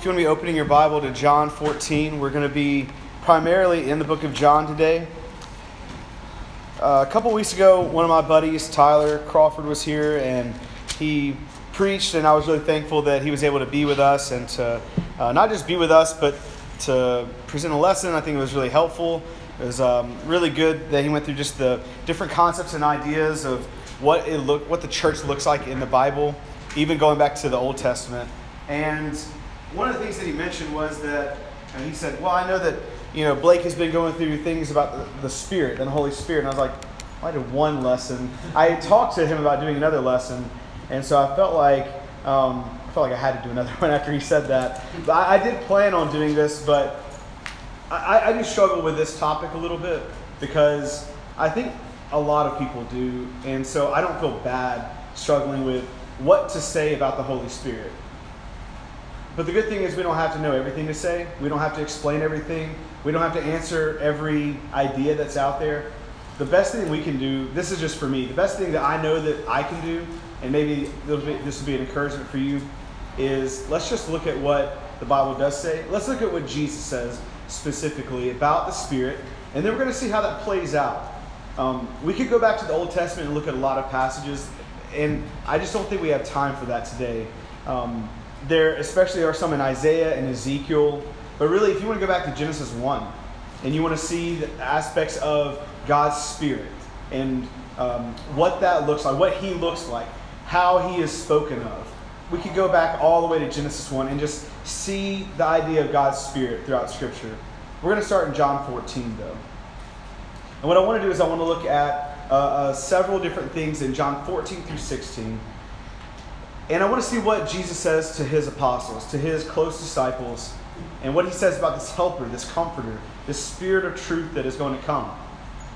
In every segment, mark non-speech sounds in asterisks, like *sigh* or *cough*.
If you want to be opening your Bible to John 14, we're going to be primarily in the book of John today. Uh, a couple weeks ago, one of my buddies, Tyler Crawford, was here and he preached, and I was really thankful that he was able to be with us and to uh, not just be with us, but to present a lesson. I think it was really helpful. It was um, really good that he went through just the different concepts and ideas of what it look, what the church looks like in the Bible, even going back to the Old Testament. And one of the things that he mentioned was that, and he said, Well, I know that, you know, Blake has been going through things about the, the Spirit and the Holy Spirit. And I was like, well, I did one lesson. I talked to him about doing another lesson. And so I felt like, um, I felt like I had to do another *laughs* one after he said that. But I, I did plan on doing this, but I, I do struggle with this topic a little bit because I think a lot of people do. And so I don't feel bad struggling with what to say about the Holy Spirit. But the good thing is, we don't have to know everything to say. We don't have to explain everything. We don't have to answer every idea that's out there. The best thing we can do, this is just for me, the best thing that I know that I can do, and maybe this will be an encouragement for you, is let's just look at what the Bible does say. Let's look at what Jesus says specifically about the Spirit, and then we're going to see how that plays out. Um, we could go back to the Old Testament and look at a lot of passages, and I just don't think we have time for that today. Um, there especially are some in Isaiah and Ezekiel. But really, if you want to go back to Genesis 1 and you want to see the aspects of God's Spirit and um, what that looks like, what He looks like, how He is spoken of, we could go back all the way to Genesis 1 and just see the idea of God's Spirit throughout Scripture. We're going to start in John 14, though. And what I want to do is I want to look at uh, uh, several different things in John 14 through 16 and I want to see what Jesus says to his apostles, to his close disciples, and what he says about this helper, this comforter, this spirit of truth that is going to come,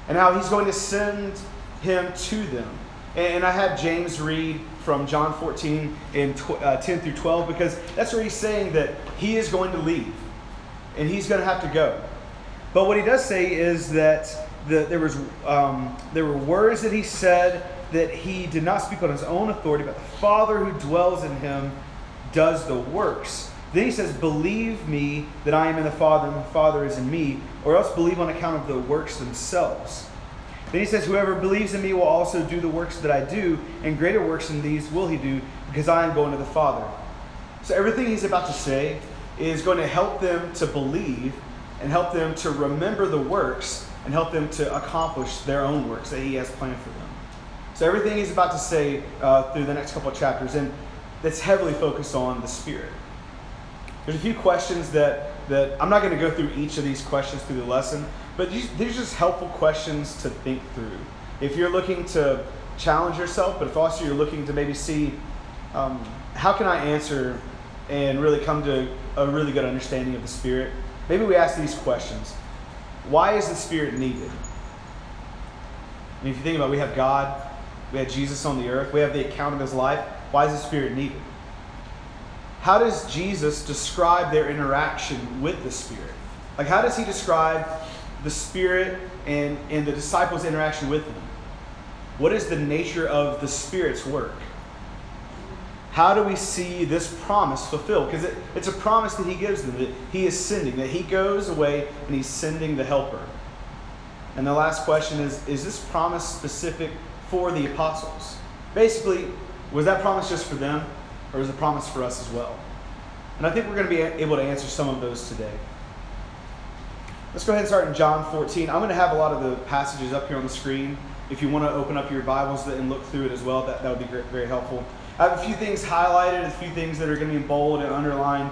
and how he's going to send him to them. And I had James read from John 14 and uh, 10 through 12 because that's where he's saying that he is going to leave and he's going to have to go. But what he does say is that the, there, was, um, there were words that he said that he did not speak on his own authority, but the Father who dwells in him does the works. Then he says, Believe me that I am in the Father and the Father is in me, or else believe on account of the works themselves. Then he says, Whoever believes in me will also do the works that I do, and greater works than these will he do, because I am going to the Father. So everything he's about to say is going to help them to believe and help them to remember the works and help them to accomplish their own works that he has planned for them. So everything he's about to say uh, through the next couple of chapters, and it's heavily focused on the Spirit. There's a few questions that, that I'm not going to go through each of these questions through the lesson, but these, these are just helpful questions to think through. If you're looking to challenge yourself, but if also you're looking to maybe see um, how can I answer and really come to a really good understanding of the Spirit, maybe we ask these questions. Why is the Spirit needed? I mean, if you think about it, we have God, we had Jesus on the earth. We have the account of his life. Why is the Spirit needed? How does Jesus describe their interaction with the Spirit? Like, how does he describe the Spirit and, and the disciples' interaction with him? What is the nature of the Spirit's work? How do we see this promise fulfilled? Because it, it's a promise that he gives them that he is sending, that he goes away and he's sending the helper. And the last question is Is this promise specific for the apostles. Basically, was that promise just for them, or was the promise for us as well? And I think we're going to be able to answer some of those today. Let's go ahead and start in John 14. I'm going to have a lot of the passages up here on the screen. If you want to open up your Bibles and look through it as well, that, that would be great, very helpful. I have a few things highlighted, a few things that are going to be bold and underlined.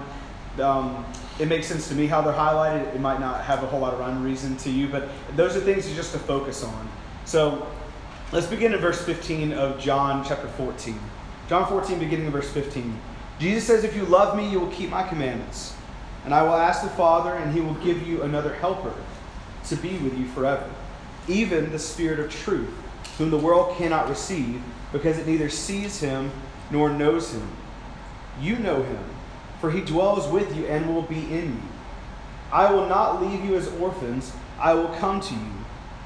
Um, it makes sense to me how they're highlighted. It might not have a whole lot of rhyme reason to you, but those are things just to focus on. So Let's begin in verse 15 of John chapter 14. John 14, beginning in verse 15. Jesus says, If you love me, you will keep my commandments. And I will ask the Father, and he will give you another helper to be with you forever, even the Spirit of truth, whom the world cannot receive, because it neither sees him nor knows him. You know him, for he dwells with you and will be in you. I will not leave you as orphans, I will come to you.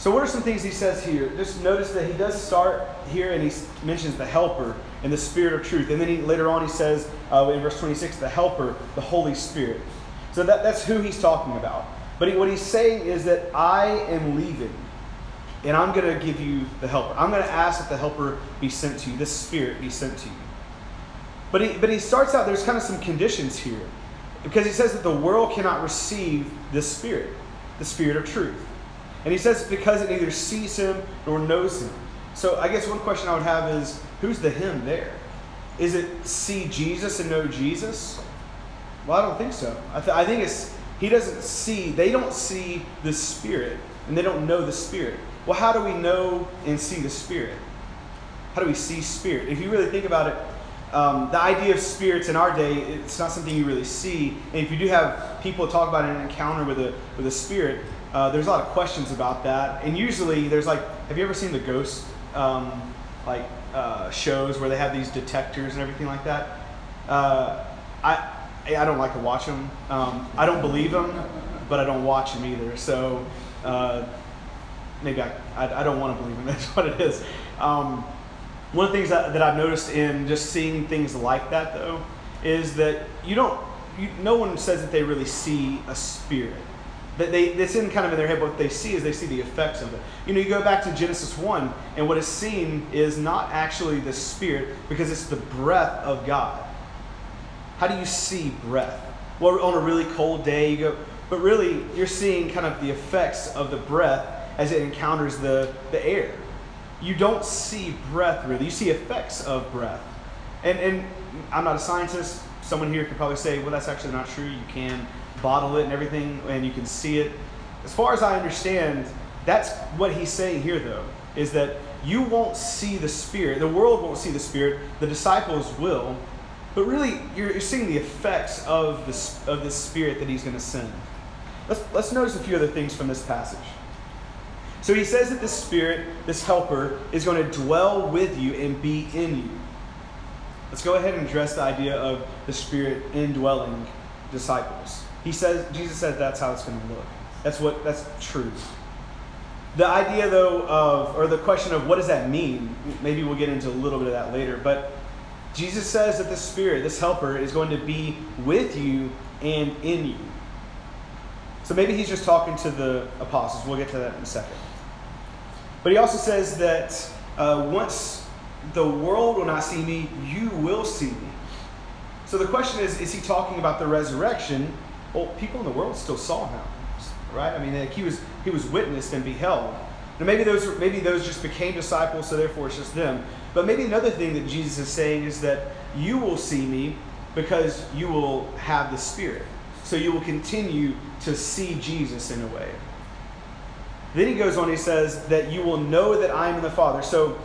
So, what are some things he says here? Just notice that he does start here and he mentions the Helper and the Spirit of truth. And then he, later on, he says uh, in verse 26, the Helper, the Holy Spirit. So, that, that's who he's talking about. But he, what he's saying is that I am leaving and I'm going to give you the helper. I'm going to ask that the helper be sent to you, this spirit be sent to you. But he, but he starts out, there's kind of some conditions here. Because he says that the world cannot receive this spirit, the spirit of truth. And he says because it neither sees him nor knows him. So I guess one question I would have is who's the him there? Is it see Jesus and know Jesus? Well, I don't think so. I, th- I think it's he doesn't see, they don't see the spirit and they don't know the spirit. Well, how do we know and see the Spirit? How do we see Spirit? If you really think about it, um, the idea of spirits in our day, it's not something you really see. And if you do have people talk about an encounter with a, with a spirit, uh, there's a lot of questions about that. And usually there's like, have you ever seen the ghost um, like uh, shows where they have these detectors and everything like that? Uh, I, I don't like to watch them. Um, I don't believe them, but I don't watch them either. So uh, maybe I, I, I, don't want to believe him. *laughs* That's what it is. Um, one of the things that, that I've noticed in just seeing things like that, though, is that you don't, you, no one says that they really see a spirit. That they, it's in kind of in their head. What they see is they see the effects of it. You know, you go back to Genesis 1, and what is seen is not actually the spirit, because it's the breath of God. How do you see breath? Well, on a really cold day, you go, but really, you're seeing kind of the effects of the breath as it encounters the, the air. You don't see breath really, you see effects of breath. And, and I'm not a scientist. Someone here could probably say, well, that's actually not true. You can bottle it and everything, and you can see it. As far as I understand, that's what he's saying here, though, is that you won't see the Spirit. The world won't see the Spirit. The disciples will. But really, you're, you're seeing the effects of, this, of the Spirit that he's going to send. Let's, let's notice a few other things from this passage. So he says that the Spirit, this helper, is going to dwell with you and be in you. Let's go ahead and address the idea of the Spirit indwelling disciples. He says, Jesus says that's how it's going to look. That's what that's true. The idea though of or the question of what does that mean? Maybe we'll get into a little bit of that later, but Jesus says that the Spirit, this helper, is going to be with you and in you. So maybe he's just talking to the apostles. We'll get to that in a second. But he also says that uh, once the world will not see me, you will see me. So the question is is he talking about the resurrection? Well, people in the world still saw him, right? I mean, like he was he was witnessed and beheld. Now maybe those maybe those just became disciples, so therefore it's just them. But maybe another thing that Jesus is saying is that you will see me because you will have the Spirit. So you will continue to see Jesus in a way. Then he goes on, he says, that you will know that I am in the Father. So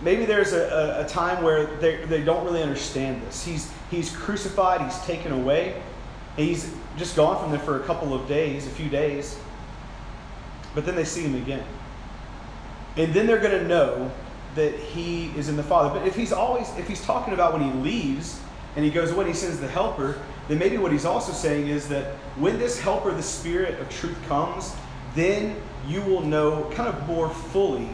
maybe there's a, a, a time where they, they don't really understand this. He's, he's crucified, he's taken away, he's just gone from there for a couple of days, a few days. But then they see him again. And then they're going to know that he is in the Father. But if he's always, if he's talking about when he leaves and he goes away and he sends the helper, then maybe what he's also saying is that when this helper, the Spirit of truth, comes, then you will know kind of more fully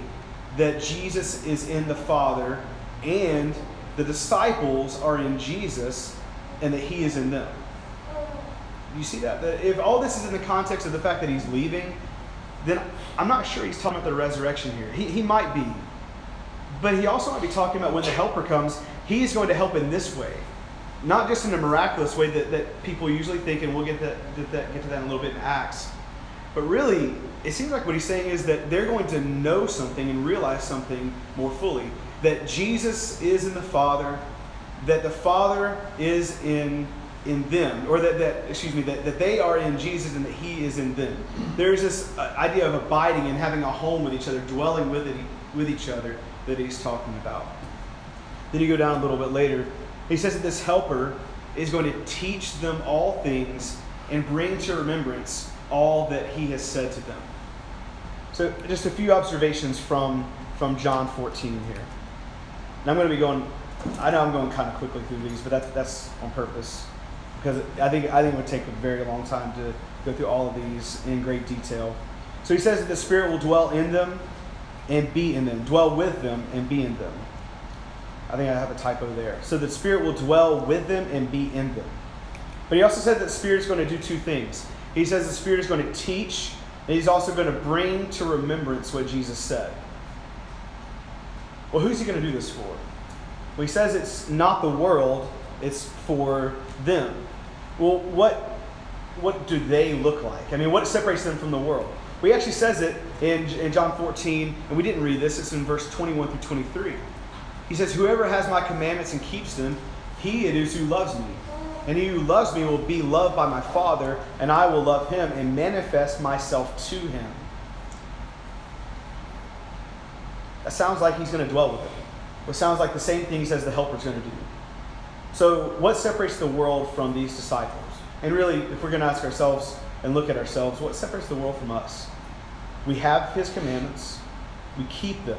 that Jesus is in the Father and the disciples are in Jesus and that he is in them. You see that? that? If all this is in the context of the fact that he's leaving, then I'm not sure he's talking about the resurrection here. He, he might be. But he also might be talking about when the helper comes, he's going to help in this way. not just in a miraculous way that, that people usually think, and we'll get, that, get, that, get to that in a little bit in Acts, but really, it seems like what he's saying is that they're going to know something and realize something more fully. That Jesus is in the Father, that the Father is in in them, or that, that excuse me, that, that they are in Jesus and that He is in them. There's this uh, idea of abiding and having a home with each other, dwelling with, it, with each other that He's talking about. Then you go down a little bit later. He says that this helper is going to teach them all things and bring to remembrance all that He has said to them. So, just a few observations from, from John 14 here. And I'm going to be going, I know I'm going kind of quickly through these, but that's, that's on purpose because I think I think it would take a very long time to go through all of these in great detail. So he says that the Spirit will dwell in them and be in them, dwell with them and be in them. I think I have a typo there. So the Spirit will dwell with them and be in them. But he also said that the Spirit is going to do two things. He says the Spirit is going to teach, and he's also going to bring to remembrance what Jesus said. Well, who's he going to do this for? Well, he says it's not the world, it's for them. Well, what, what do they look like? I mean, what separates them from the world? Well, he actually says it in, in John 14, and we didn't read this, it's in verse 21 through 23. He says, Whoever has my commandments and keeps them, he it is who loves me. And he who loves me will be loved by my Father, and I will love him and manifest myself to him. That sounds like he's going to dwell with them. It sounds like the same thing he says the helper's going to do. So, what separates the world from these disciples? And really, if we're going to ask ourselves and look at ourselves, what separates the world from us? We have His commandments, we keep them.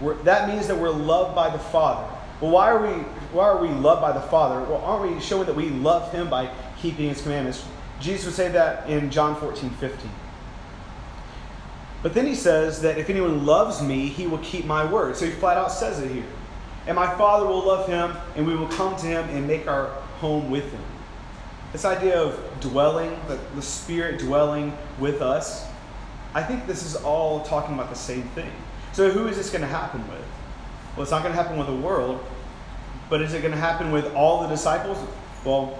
We're, that means that we're loved by the Father. Well, why are we why are we loved by the Father? Well, aren't we showing that we love Him by keeping His commandments? Jesus would say that in John 14, 15. But then he says that if anyone loves me, he will keep my word. So he flat out says it here. And my Father will love him, and we will come to him and make our home with him. This idea of dwelling, the, the Spirit dwelling with us, I think this is all talking about the same thing. So, who is this going to happen with? Well, it's not going to happen with the world, but is it going to happen with all the disciples? Well,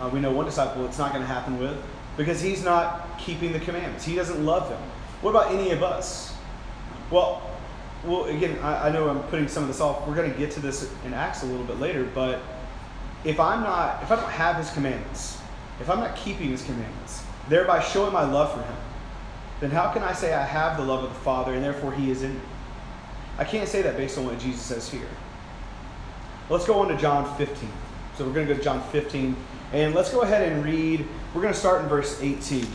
uh, we know one disciple it's not going to happen with because he's not keeping the commandments. He doesn't love them. What about any of us? Well, well, again, I, I know I'm putting some of this off. We're going to get to this in Acts a little bit later, but if I'm not, if I don't have His commandments, if I'm not keeping His commandments, thereby showing my love for Him, then how can I say I have the love of the Father and therefore He is in me? I can't say that based on what Jesus says here. Let's go on to John 15. So we're going to go to John 15, and let's go ahead and read. We're going to start in verse 18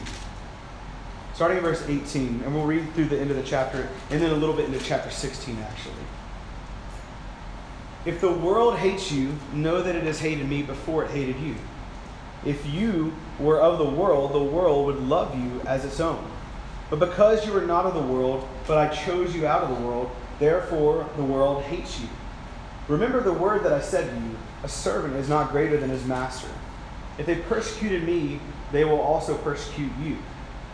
starting in verse 18, and we'll read through the end of the chapter and then a little bit into chapter 16, actually. If the world hates you, know that it has hated me before it hated you. If you were of the world, the world would love you as its own. But because you are not of the world, but I chose you out of the world, therefore the world hates you. Remember the word that I said to you a servant is not greater than his master. If they persecuted me, they will also persecute you.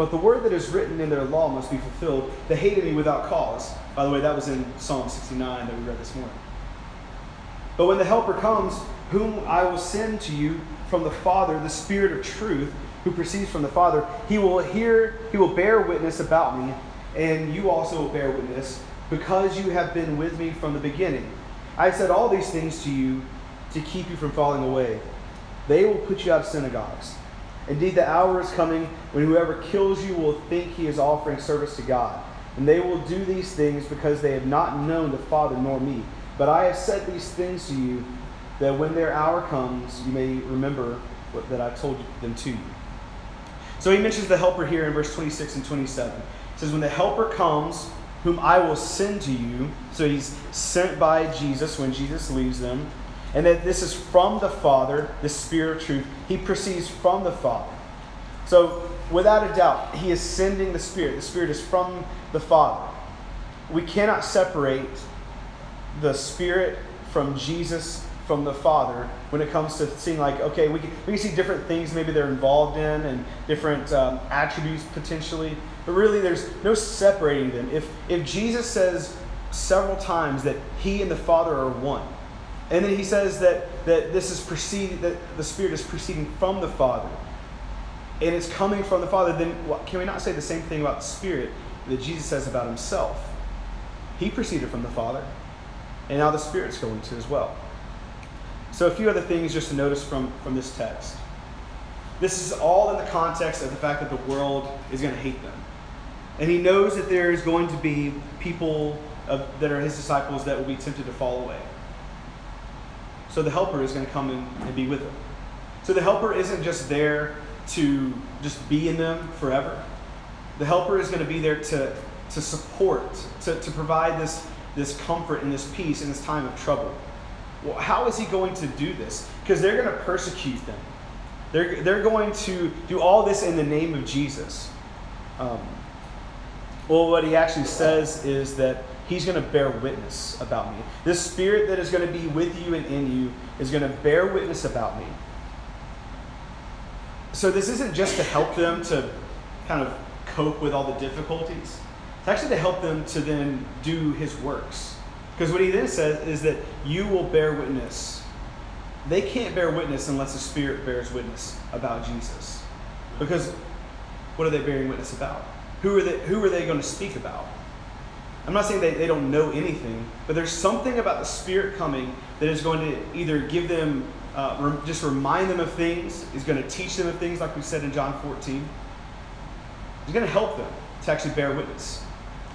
But the word that is written in their law must be fulfilled. They hated me without cause. By the way, that was in Psalm 69 that we read this morning. But when the Helper comes, whom I will send to you from the Father, the Spirit of truth, who proceeds from the Father, he will hear, he will bear witness about me, and you also will bear witness, because you have been with me from the beginning. I have said all these things to you to keep you from falling away. They will put you out of synagogues. Indeed, the hour is coming when whoever kills you will think he is offering service to God. And they will do these things because they have not known the Father nor me. But I have said these things to you that when their hour comes, you may remember what, that I told them to you. So he mentions the helper here in verse 26 and 27. It says, When the helper comes, whom I will send to you, so he's sent by Jesus when Jesus leaves them, And that this is from the Father, the Spirit of truth. He proceeds from the Father. So, without a doubt, He is sending the Spirit. The Spirit is from the Father. We cannot separate the Spirit from Jesus from the Father when it comes to seeing like okay we can, we can see different things maybe they're involved in and different um, attributes potentially but really there's no separating them if if Jesus says several times that he and the Father are one and then he says that that this is proceeding that the Spirit is proceeding from the Father and it's coming from the Father then what, can we not say the same thing about the Spirit that Jesus says about himself he proceeded from the Father and now the Spirit's going to as well so, a few other things just to notice from, from this text. This is all in the context of the fact that the world is going to hate them. And he knows that there is going to be people of, that are his disciples that will be tempted to fall away. So, the helper is going to come in and be with them. So, the helper isn't just there to just be in them forever. The helper is going to be there to, to support, to, to provide this, this comfort and this peace in this time of trouble. Well, how is he going to do this? Because they're going to persecute them. They're, they're going to do all this in the name of Jesus. Um, well, what he actually says is that he's going to bear witness about me. This spirit that is going to be with you and in you is going to bear witness about me. So, this isn't just to help them to kind of cope with all the difficulties, it's actually to help them to then do his works. Because what he then says is that you will bear witness. They can't bear witness unless the Spirit bears witness about Jesus. Because what are they bearing witness about? Who are they, who are they going to speak about? I'm not saying they, they don't know anything, but there's something about the Spirit coming that is going to either give them, uh, just remind them of things, is going to teach them of things, like we said in John 14. He's going to help them to actually bear witness.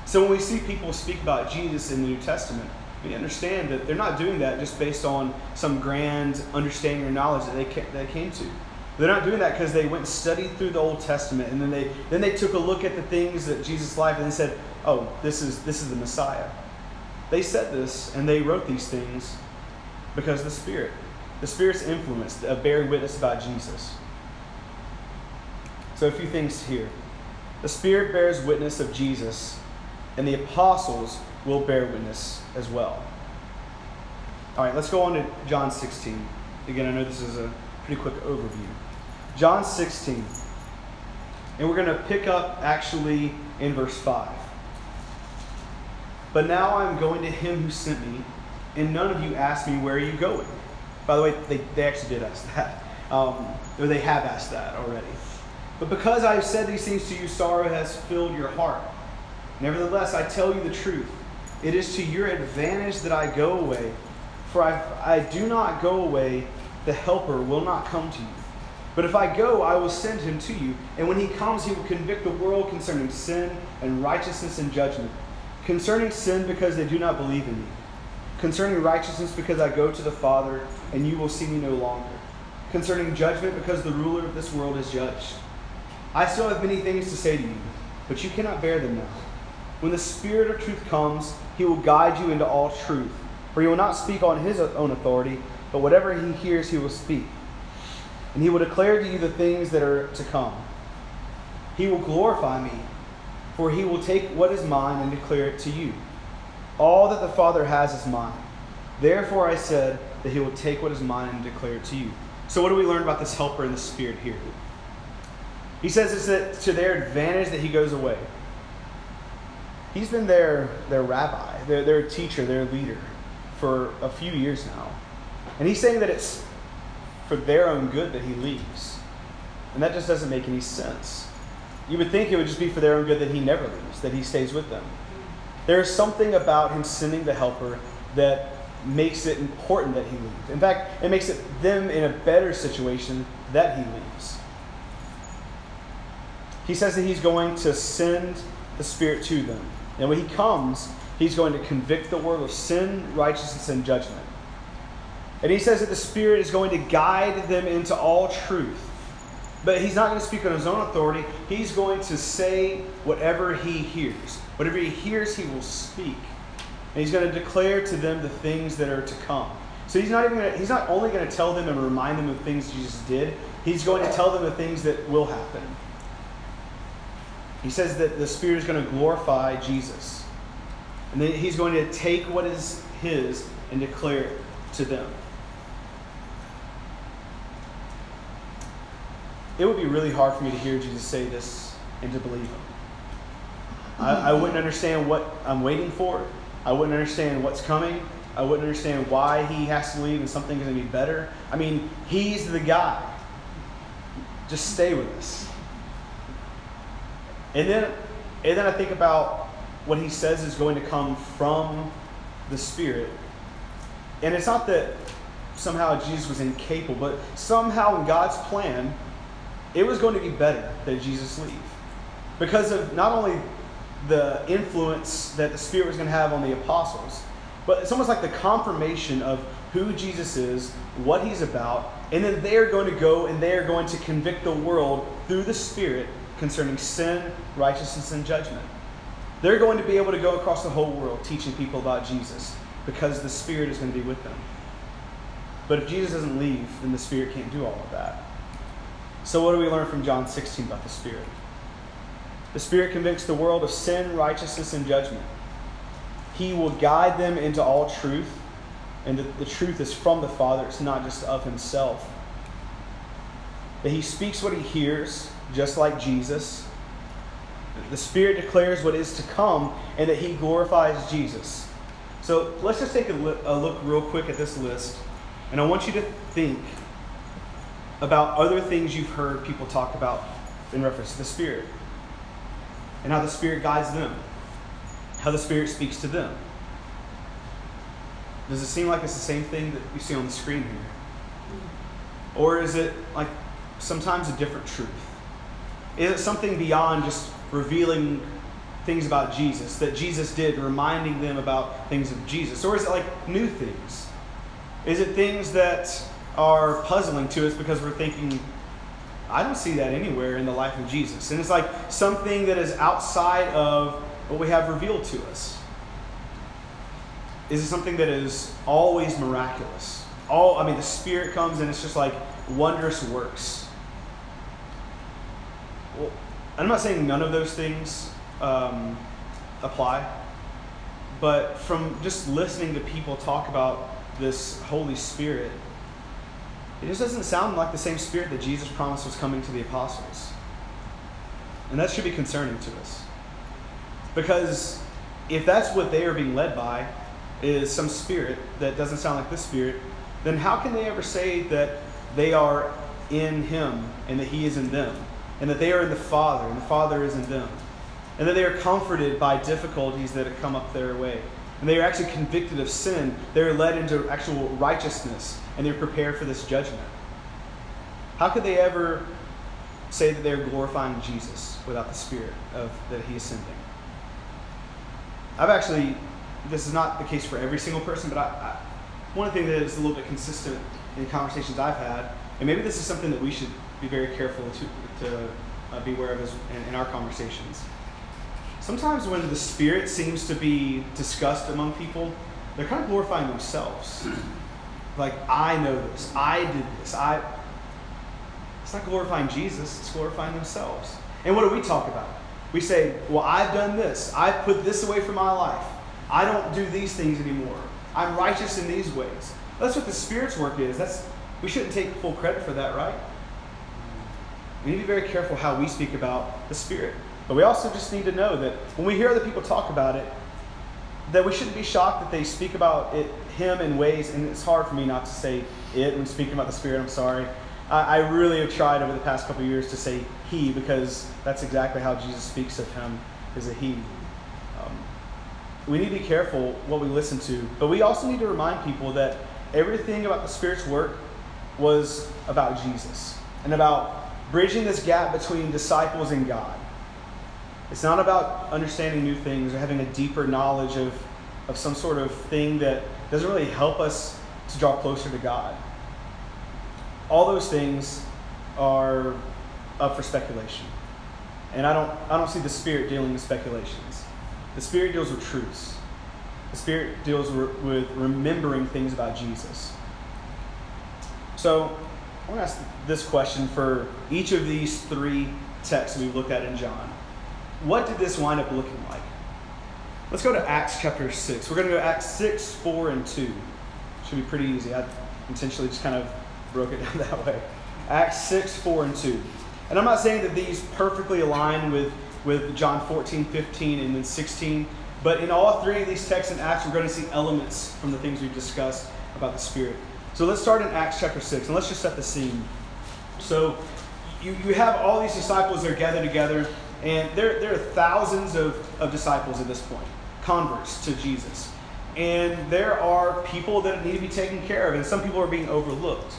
So when we see people speak about Jesus in the New Testament, we understand that they're not doing that just based on some grand understanding or knowledge that they, ca- they came to. They're not doing that because they went and studied through the Old Testament and then they then they took a look at the things that Jesus' life and they said, "Oh, this is this is the Messiah." They said this and they wrote these things because the Spirit, the Spirit's influence, of bearing witness about Jesus. So a few things here. The Spirit bears witness of Jesus and the apostles will bear witness as well. All right, let's go on to John 16. Again, I know this is a pretty quick overview. John 16. And we're going to pick up actually in verse 5. But now I'm going to him who sent me, and none of you asked me, Where are you going? By the way, they, they actually did ask *laughs* that. Um, or they have asked that already. But because I have said these things to you, sorrow has filled your heart. Nevertheless, I tell you the truth. It is to your advantage that I go away. For I, I do not go away, the Helper will not come to you. But if I go, I will send him to you. And when he comes, he will convict the world concerning sin and righteousness and judgment. Concerning sin, because they do not believe in me. Concerning righteousness, because I go to the Father, and you will see me no longer. Concerning judgment, because the ruler of this world is judged. I still have many things to say to you, but you cannot bear them now. When the Spirit of truth comes, he will guide you into all truth. For he will not speak on his own authority, but whatever he hears, he will speak. And he will declare to you the things that are to come. He will glorify me, for he will take what is mine and declare it to you. All that the Father has is mine. Therefore I said that he will take what is mine and declare it to you. So, what do we learn about this helper in the Spirit here? He says it's to their advantage that he goes away he's been their, their rabbi, their, their teacher, their leader for a few years now. And he's saying that it's for their own good that he leaves. And that just doesn't make any sense. You would think it would just be for their own good that he never leaves, that he stays with them. There is something about him sending the helper that makes it important that he leaves. In fact, it makes it them in a better situation that he leaves. He says that he's going to send the Spirit to them. And when he comes, he's going to convict the world of sin, righteousness, and judgment. And he says that the Spirit is going to guide them into all truth. But he's not going to speak on his own authority. He's going to say whatever he hears. Whatever he hears, he will speak. And he's going to declare to them the things that are to come. So he's not even gonna, he's not only going to tell them and remind them of things Jesus did, he's going to tell them the things that will happen. He says that the Spirit is going to glorify Jesus. And then he's going to take what is his and declare it to them. It would be really hard for me to hear Jesus say this and to believe him. I, I wouldn't understand what I'm waiting for. I wouldn't understand what's coming. I wouldn't understand why he has to leave and something is going to be better. I mean, he's the guy. Just stay with us. And then, and then I think about what he says is going to come from the Spirit. And it's not that somehow Jesus was incapable, but somehow in God's plan, it was going to be better that Jesus leave. Because of not only the influence that the Spirit was going to have on the apostles, but it's almost like the confirmation of who Jesus is, what he's about, and then they're going to go and they're going to convict the world through the Spirit concerning sin, righteousness, and judgment. They're going to be able to go across the whole world teaching people about Jesus because the Spirit is going to be with them. But if Jesus doesn't leave, then the Spirit can't do all of that. So, what do we learn from John 16 about the Spirit? The Spirit convicts the world of sin, righteousness, and judgment. He will guide them into all truth, and the, the truth is from the Father, it's not just of Himself. That He speaks what He hears, just like Jesus. The Spirit declares what is to come, and that He glorifies Jesus. So let's just take a, look real quick at this list, and I want you to think about other things you've heard people talk about in reference to the Spirit and how the Spirit guides them, how the Spirit speaks to them. Does it seem like it's the same thing that you see on the screen here? Or is it like sometimes a different truth? Is it something beyond just revealing things about Jesus that Jesus did, reminding them about things of Jesus? Or is it like new things? Is it things that are puzzling to us because we're thinking, I don't see that anywhere in the life of Jesus. And it's like something that is outside of what we have revealed to us. Is it something that is always miraculous? All I mean, the Spirit comes and it's just like wondrous works. Well, I'm not saying none of those things um, apply, but from just listening to people talk about this Holy Spirit, it just doesn't sound like the same spirit that Jesus promised was coming to the apostles. And that should be concerning to us. Because if that's what they are being led by, is some spirit that doesn't sound like this spirit, then how can they ever say that they are in Him and that He is in them? And that they are in the Father and the Father is in them? And that they are comforted by difficulties that have come up their way? And they are actually convicted of sin. They are led into actual righteousness and they're prepared for this judgment. How could they ever say that they're glorifying Jesus without the Spirit of that He is sending? I've actually, this is not the case for every single person, but I, I, one thing that is a little bit consistent in conversations I've had, and maybe this is something that we should be very careful to, to uh, be aware of as, in, in our conversations. Sometimes when the Spirit seems to be discussed among people, they're kind of glorifying themselves. Like, I know this. I did this. I. It's not glorifying Jesus, it's glorifying themselves. And what do we talk about? We say, Well, I've done this. I've put this away from my life. I don't do these things anymore. I'm righteous in these ways. That's what the Spirit's work is. That's we shouldn't take full credit for that, right? We need to be very careful how we speak about the Spirit. But we also just need to know that when we hear other people talk about it, that we shouldn't be shocked that they speak about it, him in ways, and it's hard for me not to say it when speaking about the Spirit. I'm sorry. I, I really have tried over the past couple years to say he because that's exactly how Jesus speaks of him, is a he. Um, we need to be careful what we listen to, but we also need to remind people that everything about the Spirit's work was about Jesus and about bridging this gap between disciples and God. It's not about understanding new things or having a deeper knowledge of, of some sort of thing that doesn't really help us to draw closer to God. All those things are up for speculation. And I don't, I don't see the Spirit dealing with speculations. The Spirit deals with truths. The Spirit deals re- with remembering things about Jesus. So, I want to ask this question for each of these three texts we've looked at in John. What did this wind up looking like? Let's go to Acts chapter 6. We're going to go Acts 6, 4, and 2. Should be pretty easy. I intentionally just kind of broke it *laughs* down that way. Acts 6, 4, and 2. And I'm not saying that these perfectly align with, with John 14, 15, and then 16, but in all three of these texts in Acts, we're going to see elements from the things we've discussed about the Spirit. So let's start in Acts chapter 6, and let's just set the scene. So you, you have all these disciples that are gathered together, and there, there are thousands of, of disciples at this point, converts to Jesus. And there are people that need to be taken care of, and some people are being overlooked.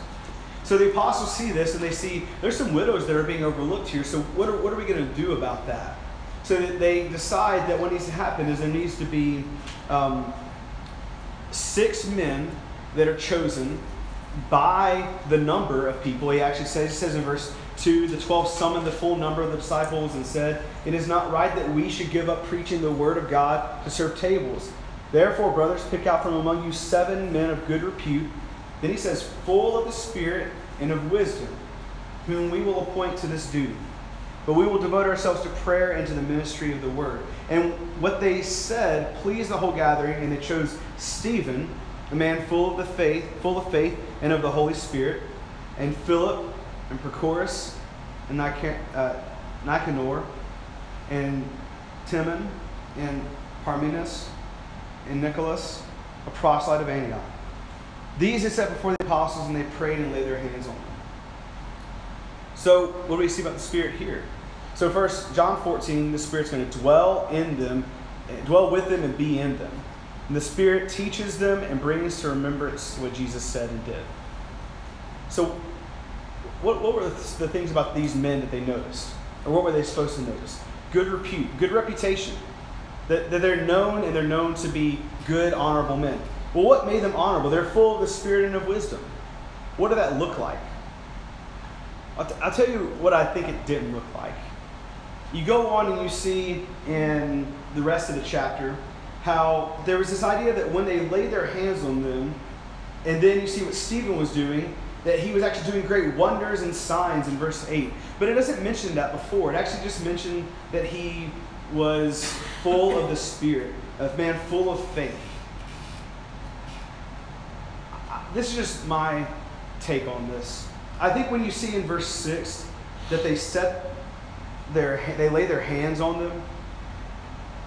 So the apostles see this and they see there's some widows that are being overlooked here. So what are, what are we going to do about that? So that they decide that what needs to happen is there needs to be um, six men that are chosen by the number of people. He actually says, he says in verse 2 the 12 summoned the full number of the disciples and said, It is not right that we should give up preaching the word of God to serve tables. Therefore, brothers, pick out from among you seven men of good repute then he says, full of the Spirit and of wisdom, whom we will appoint to this duty. But we will devote ourselves to prayer and to the ministry of the word. And what they said pleased the whole gathering, and they chose Stephen, a man full of the faith, full of faith and of the Holy Spirit, and Philip and Prochorus and uh, Nicanor and Timon and Parmenas and Nicholas, a proselyte of Antioch. These they set before the apostles, and they prayed and laid their hands on them. So, what do we see about the Spirit here? So, first, John 14, the Spirit's going to dwell in them, dwell with them, and be in them. And the Spirit teaches them and brings to remembrance what Jesus said and did. So, what, what were the things about these men that they noticed? Or what were they supposed to notice? Good repute, good reputation. That, that they're known and they're known to be good, honorable men. Well, what made them honorable? They're full of the Spirit and of wisdom. What did that look like? I'll, t- I'll tell you what I think it didn't look like. You go on and you see in the rest of the chapter how there was this idea that when they laid their hands on them, and then you see what Stephen was doing, that he was actually doing great wonders and signs in verse 8. But it doesn't mention that before. It actually just mentioned that he was full of the Spirit, of man full of faith this is just my take on this. I think when you see in verse 6 that they set their they lay their hands on them,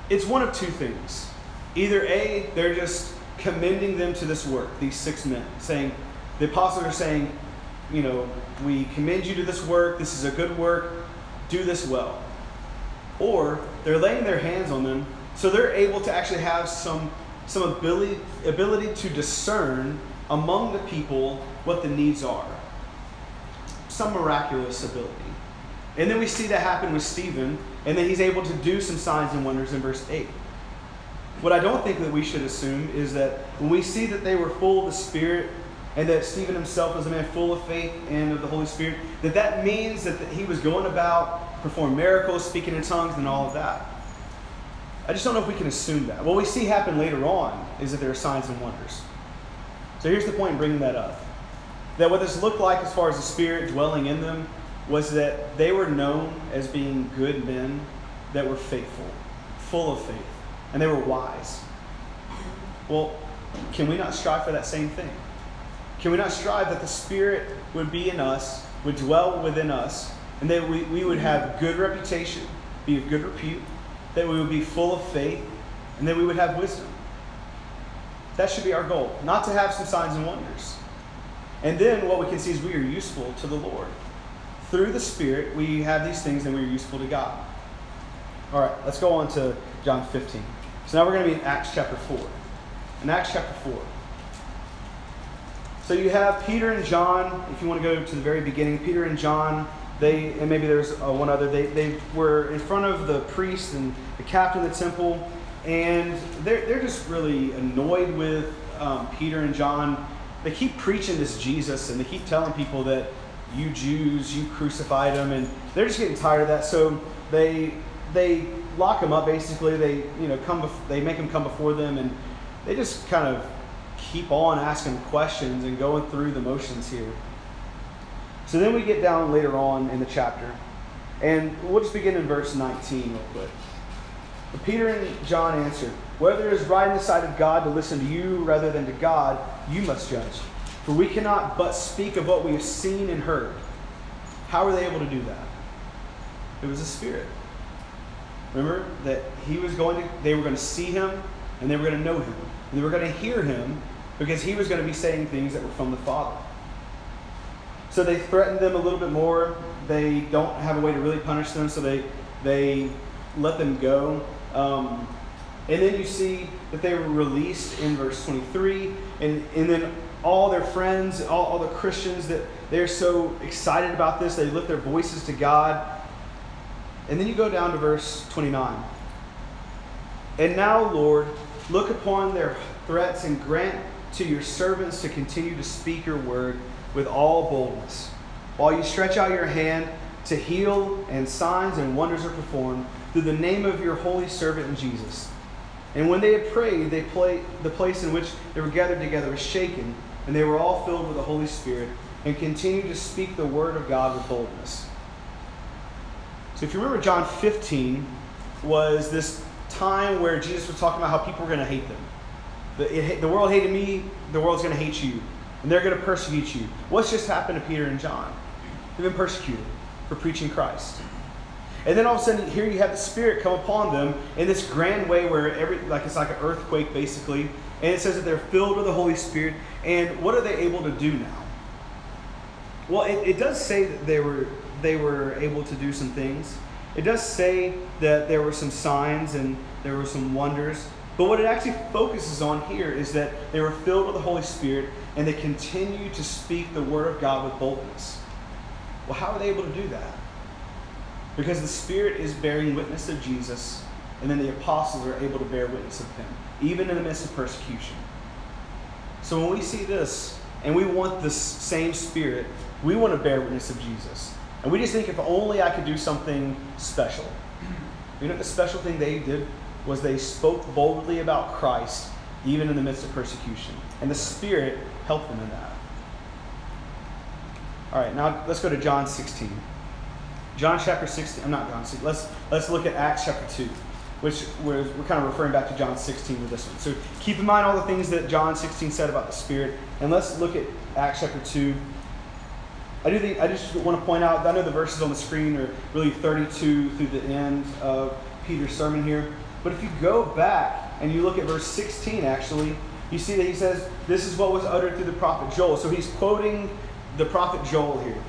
it's one of two things. Either A, they're just commending them to this work, these six men, saying, the apostles are saying, you know, we commend you to this work, this is a good work, do this well. Or they're laying their hands on them so they're able to actually have some, some ability, ability to discern among the people what the needs are. Some miraculous ability. And then we see that happen with Stephen, and then he's able to do some signs and wonders in verse 8. What I don't think that we should assume is that when we see that they were full of the Spirit and that Stephen himself was a man full of faith and of the Holy Spirit, that that means that he was going about performing miracles, speaking in tongues, and all of that. I just don't know if we can assume that. What we see happen later on is that there are signs and wonders. So here's the point in bringing that up. That what this looked like as far as the Spirit dwelling in them was that they were known as being good men that were faithful, full of faith, and they were wise. Well, can we not strive for that same thing? Can we not strive that the Spirit would be in us, would dwell within us, and that we, we would have good reputation, be of good repute, that we would be full of faith, and that we would have wisdom? That should be our goal, not to have some signs and wonders. And then what we can see is we are useful to the Lord. Through the Spirit, we have these things and we are useful to God. All right, let's go on to John 15. So now we're going to be in Acts chapter 4. In Acts chapter 4. So you have Peter and John, if you want to go to the very beginning, Peter and John, they, and maybe there's uh, one other, they, they were in front of the priest and the captain of the temple and they're, they're just really annoyed with um, Peter and John. They keep preaching this Jesus and they keep telling people that you Jews, you crucified him, and they're just getting tired of that. So they they lock him up basically. They you know come bef- they make him come before them, and they just kind of keep on asking questions and going through the motions here. So then we get down later on in the chapter, and we'll just begin in verse 19 real quick. But Peter and John answered, Whether it is right in the sight of God to listen to you rather than to God, you must judge. For we cannot but speak of what we have seen and heard. How were they able to do that? It was the Spirit. Remember that he was going to, they were going to see him and they were going to know him. And they were going to hear him because he was going to be saying things that were from the Father. So they threatened them a little bit more. They don't have a way to really punish them, so they, they let them go. Um, and then you see that they were released in verse 23. And, and then all their friends, all, all the Christians, that they're so excited about this, they lift their voices to God. And then you go down to verse 29. And now, Lord, look upon their threats and grant to your servants to continue to speak your word with all boldness, while you stretch out your hand to heal, and signs and wonders are performed through the name of your holy servant Jesus. And when they had prayed, they play, the place in which they were gathered together was shaken, and they were all filled with the Holy Spirit, and continued to speak the word of God with boldness. So if you remember, John 15 was this time where Jesus was talking about how people were going to hate them. The, the world hated me, the world's going to hate you, and they're going to persecute you. What's just happened to Peter and John? They've been persecuted for preaching Christ. And then all of a sudden, here you have the Spirit come upon them in this grand way where every, like it's like an earthquake basically. And it says that they're filled with the Holy Spirit. And what are they able to do now? Well, it, it does say that they were they were able to do some things. It does say that there were some signs and there were some wonders. But what it actually focuses on here is that they were filled with the Holy Spirit and they continued to speak the Word of God with boldness. Well, how are they able to do that? Because the Spirit is bearing witness of Jesus, and then the apostles are able to bear witness of Him, even in the midst of persecution. So when we see this, and we want this same Spirit, we want to bear witness of Jesus. And we just think if only I could do something special. You know, the special thing they did was they spoke boldly about Christ, even in the midst of persecution. And the Spirit helped them in that. All right, now let's go to John 16. John chapter 16, I'm not John 16, let's, let's look at Acts chapter 2, which we're, we're kind of referring back to John 16 with this one. So keep in mind all the things that John 16 said about the Spirit, and let's look at Acts chapter 2. I do think I just want to point out. I know the verses on the screen are really 32 through the end of Peter's sermon here, but if you go back and you look at verse 16, actually, you see that he says, "This is what was uttered through the prophet Joel." So he's quoting the prophet Joel here.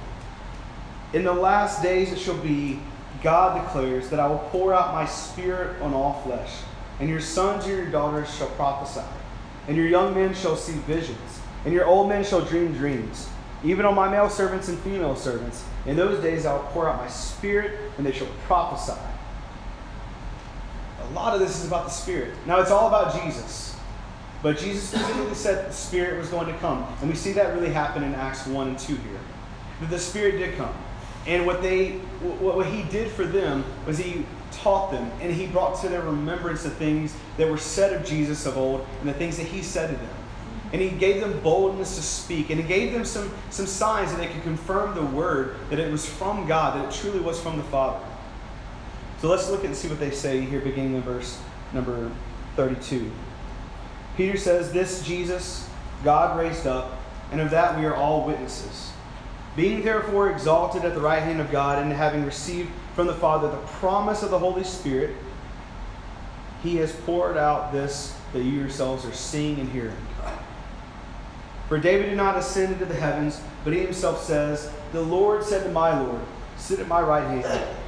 In the last days it shall be, God declares, that I will pour out my spirit on all flesh, and your sons and your daughters shall prophesy, and your young men shall see visions, and your old men shall dream dreams even on my male servants and female servants. In those days I will pour out my spirit, and they shall prophesy. A lot of this is about the Spirit. Now, it's all about Jesus. But Jesus specifically said the Spirit was going to come. And we see that really happen in Acts 1 and 2 here. That the Spirit did come. And what they what he did for them was he taught them and he brought to their remembrance the things that were said of Jesus of old and the things that he said to them. And he gave them boldness to speak. And he gave them some, some signs that they could confirm the word, that it was from God, that it truly was from the Father. So let's look and see what they say here, beginning in verse number 32. Peter says, This Jesus God raised up, and of that we are all witnesses. Being therefore exalted at the right hand of God, and having received from the Father the promise of the Holy Spirit, he has poured out this that you yourselves are seeing and hearing. For David did not ascend into the heavens, but he himself says, The Lord said to my Lord, Sit at my right hand,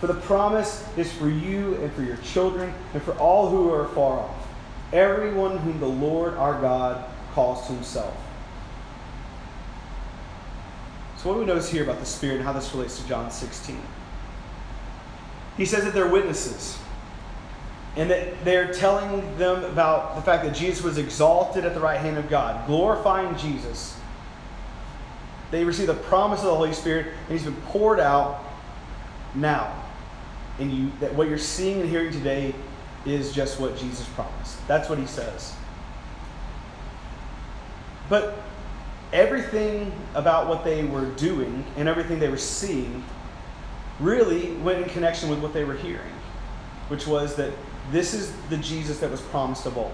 For the promise is for you and for your children and for all who are far off, everyone whom the Lord our God calls to himself. So, what do we notice here about the Spirit and how this relates to John 16? He says that they're witnesses and that they're telling them about the fact that Jesus was exalted at the right hand of God, glorifying Jesus. They receive the promise of the Holy Spirit, and He's been poured out now. And you, that what you're seeing and hearing today is just what Jesus promised. That's what He says. But everything about what they were doing and everything they were seeing really went in connection with what they were hearing, which was that this is the Jesus that was promised of old.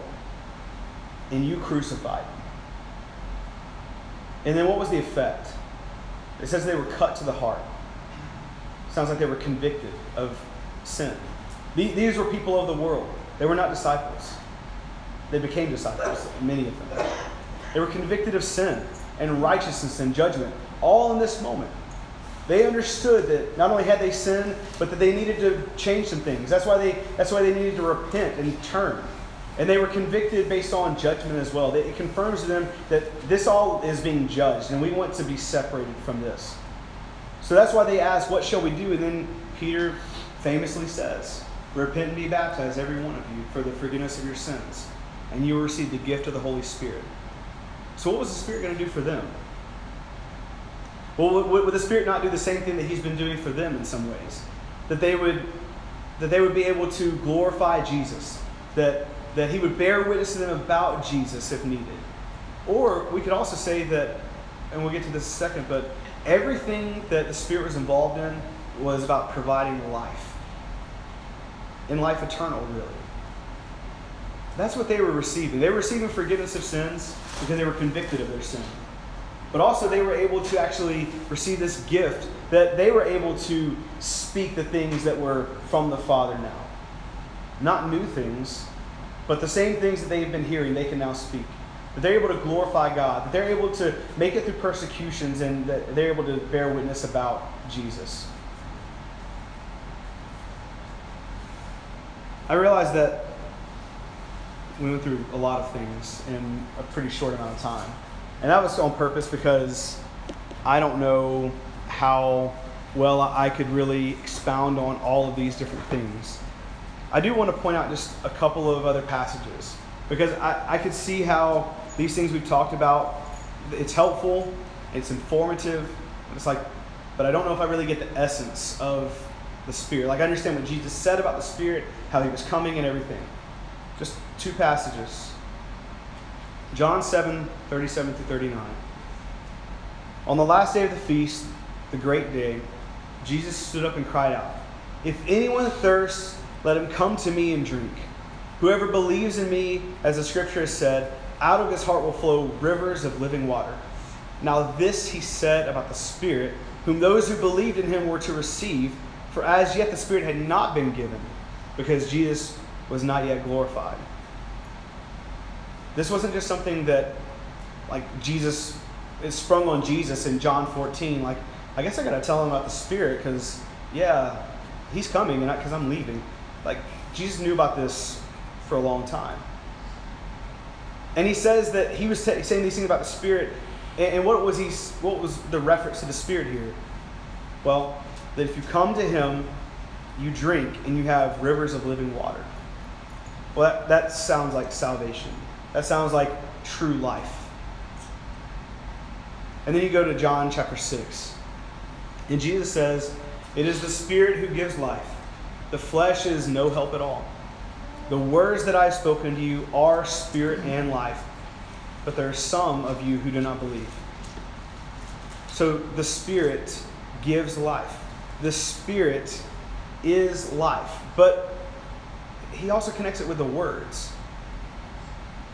And you crucified him. And then what was the effect? It says they were cut to the heart. Sounds like they were convicted of sin. These were people of the world. They were not disciples. They became disciples, many of them. They were convicted of sin and righteousness and judgment, all in this moment. They understood that not only had they sinned, but that they needed to change some things. That's why they, that's why they needed to repent and turn. And they were convicted based on judgment as well. It confirms to them that this all is being judged, and we want to be separated from this. So that's why they ask, What shall we do? And then Peter famously says, Repent and be baptized, every one of you, for the forgiveness of your sins, and you will receive the gift of the Holy Spirit. So, what was the Spirit going to do for them? Well, would, would the Spirit not do the same thing that He's been doing for them in some ways? That they would, that they would be able to glorify Jesus, that, that He would bear witness to them about Jesus if needed. Or we could also say that, and we'll get to this in a second, but everything that the Spirit was involved in was about providing life. In life eternal, really. That's what they were receiving. They were receiving forgiveness of sins because they were convicted of their sin. But also, they were able to actually receive this gift that they were able to speak the things that were from the Father now. Not new things, but the same things that they've been hearing, they can now speak. That they're able to glorify God, that they're able to make it through persecutions, and that they're able to bear witness about Jesus. I realized that we went through a lot of things in a pretty short amount of time. And that was on purpose because I don't know how well I could really expound on all of these different things. I do want to point out just a couple of other passages because I, I could see how these things we've talked about, it's helpful, it's informative, it's like, but I don't know if I really get the essence of the Spirit. Like I understand what Jesus said about the Spirit, how he was coming and everything. Just two passages. John 7 37 through 39. On the last day of the feast, the great day, Jesus stood up and cried out, If anyone thirsts, let him come to me and drink. Whoever believes in me, as the scripture has said, out of his heart will flow rivers of living water. Now, this he said about the Spirit, whom those who believed in him were to receive, for as yet the Spirit had not been given, because Jesus was not yet glorified. This wasn't just something that, like, Jesus, it sprung on Jesus in John 14. Like, I guess I got to tell him about the Spirit because, yeah, he's coming and because I'm leaving. Like, Jesus knew about this for a long time. And he says that he was t- saying these things about the Spirit. And, and what was he? What was the reference to the Spirit here? Well, that if you come to Him, you drink and you have rivers of living water. Well, that, that sounds like salvation. That sounds like true life. And then you go to John chapter 6. And Jesus says, It is the Spirit who gives life. The flesh is no help at all. The words that I have spoken to you are spirit and life, but there are some of you who do not believe. So the Spirit gives life. The Spirit is life. But he also connects it with the words.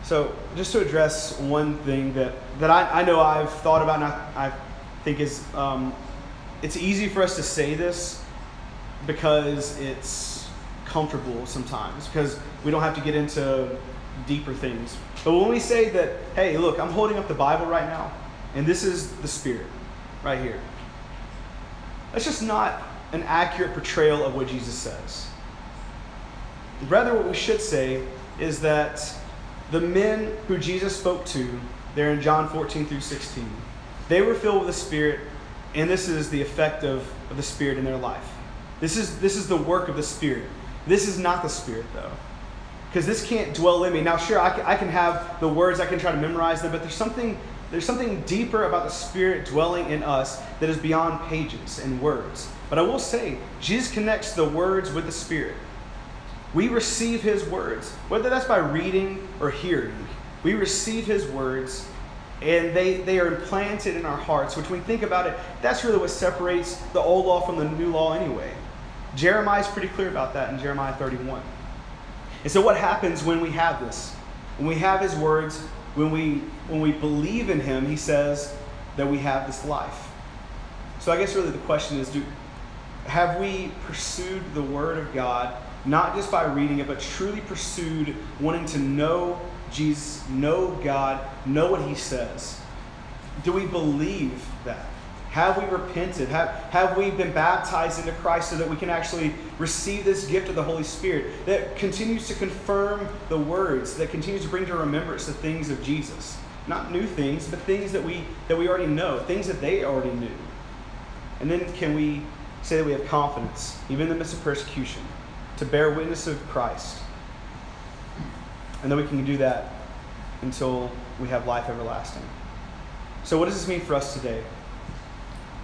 So, just to address one thing that, that I, I know I've thought about and I, I think is um, it's easy for us to say this because it's comfortable sometimes, because we don't have to get into deeper things. But when we say that, hey, look, I'm holding up the Bible right now, and this is the Spirit right here, that's just not an accurate portrayal of what Jesus says. Rather, what we should say is that the men who Jesus spoke to there in John 14 through 16, they were filled with the Spirit, and this is the effect of, of the Spirit in their life. This is, this is the work of the Spirit. This is not the Spirit, though. Because this can't dwell in me. Now, sure, I can, I can have the words, I can try to memorize them, but there's something, there's something deeper about the Spirit dwelling in us that is beyond pages and words. But I will say, Jesus connects the words with the Spirit. We receive His words, whether that's by reading or hearing. We receive His words, and they, they are implanted in our hearts, which when we think about it, that's really what separates the old law from the new law anyway. Jeremiah is pretty clear about that in Jeremiah 31. And so, what happens when we have this? When we have His words, when we, when we believe in Him, He says that we have this life. So, I guess really the question is do, have we pursued the Word of God, not just by reading it, but truly pursued wanting to know Jesus, know God, know what He says? Do we believe that? Have we repented? Have, have we been baptized into Christ so that we can actually receive this gift of the Holy Spirit that continues to confirm the words, that continues to bring to remembrance the things of Jesus? Not new things, but things that we, that we already know, things that they already knew. And then can we say that we have confidence, even in the midst of persecution, to bear witness of Christ? And then we can do that until we have life everlasting. So, what does this mean for us today?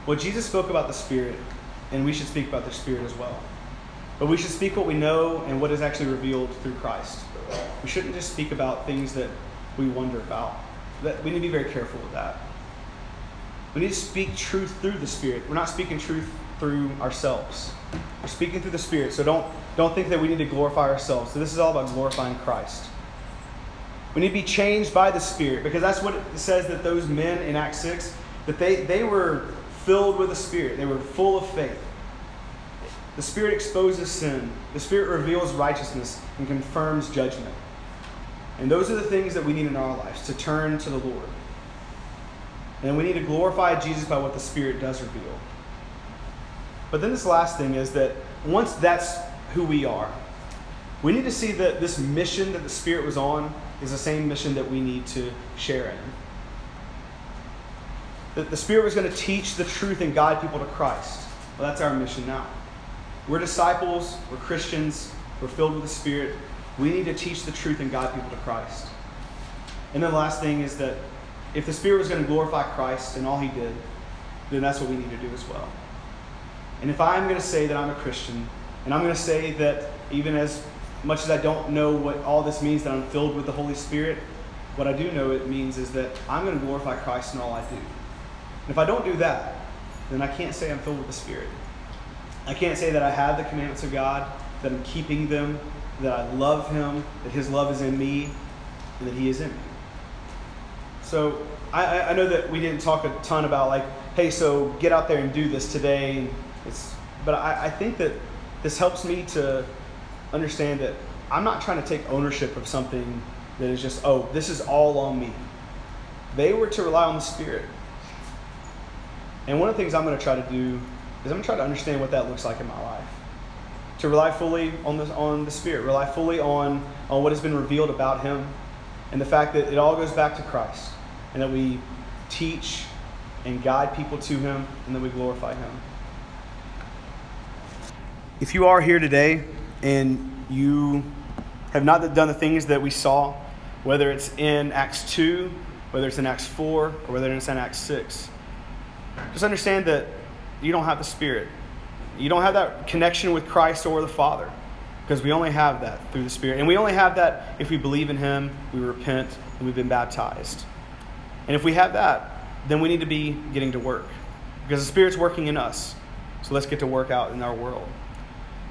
Well, Jesus spoke about the Spirit, and we should speak about the Spirit as well. But we should speak what we know and what is actually revealed through Christ. We shouldn't just speak about things that we wonder about. That we need to be very careful with that. We need to speak truth through the Spirit. We're not speaking truth through ourselves. We're speaking through the Spirit. So don't don't think that we need to glorify ourselves. So this is all about glorifying Christ. We need to be changed by the Spirit because that's what it says that those men in Acts 6 that they, they were filled with the Spirit. They were full of faith. The Spirit exposes sin, the Spirit reveals righteousness and confirms judgment. And those are the things that we need in our lives to turn to the Lord. And we need to glorify Jesus by what the Spirit does reveal. But then this last thing is that once that's who we are, we need to see that this mission that the Spirit was on is the same mission that we need to share in that the Spirit was going to teach the truth and guide people to Christ. Well, that's our mission now. We're disciples, we're Christians, we're filled with the Spirit. We need to teach the truth and guide people to Christ. And then the last thing is that if the Spirit was going to glorify Christ and all He did, then that's what we need to do as well. And if I'm going to say that I'm a Christian, and I'm going to say that even as much as I don't know what all this means, that I'm filled with the Holy Spirit, what I do know it means is that I'm going to glorify Christ in all I do. And if I don't do that, then I can't say I'm filled with the Spirit. I can't say that I have the commandments of God, that I'm keeping them, that I love Him, that His love is in me, and that He is in me. So I, I know that we didn't talk a ton about like, hey, so get out there and do this today. It's, but I, I think that this helps me to understand that I'm not trying to take ownership of something that is just, oh, this is all on me. They were to rely on the Spirit. And one of the things I'm going to try to do is I'm going to try to understand what that looks like in my life. To rely fully on the, on the Spirit, rely fully on, on what has been revealed about Him, and the fact that it all goes back to Christ, and that we teach and guide people to Him, and that we glorify Him. If you are here today and you have not done the things that we saw, whether it's in Acts 2, whether it's in Acts 4, or whether it's in Acts 6, just understand that you don't have the Spirit. You don't have that connection with Christ or the Father because we only have that through the Spirit. And we only have that if we believe in Him, we repent, and we've been baptized. And if we have that, then we need to be getting to work because the Spirit's working in us. So let's get to work out in our world.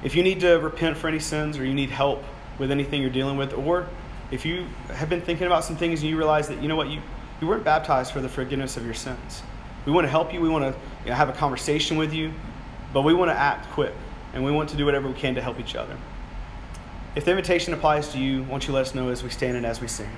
If you need to repent for any sins or you need help with anything you're dealing with, or if you have been thinking about some things and you realize that, you know what, you, you weren't baptized for the forgiveness of your sins we want to help you. We want to you know, have a conversation with you, but we want to act quick and we want to do whatever we can to help each other. If the invitation applies to you, won't you let us know as we stand and as we sing?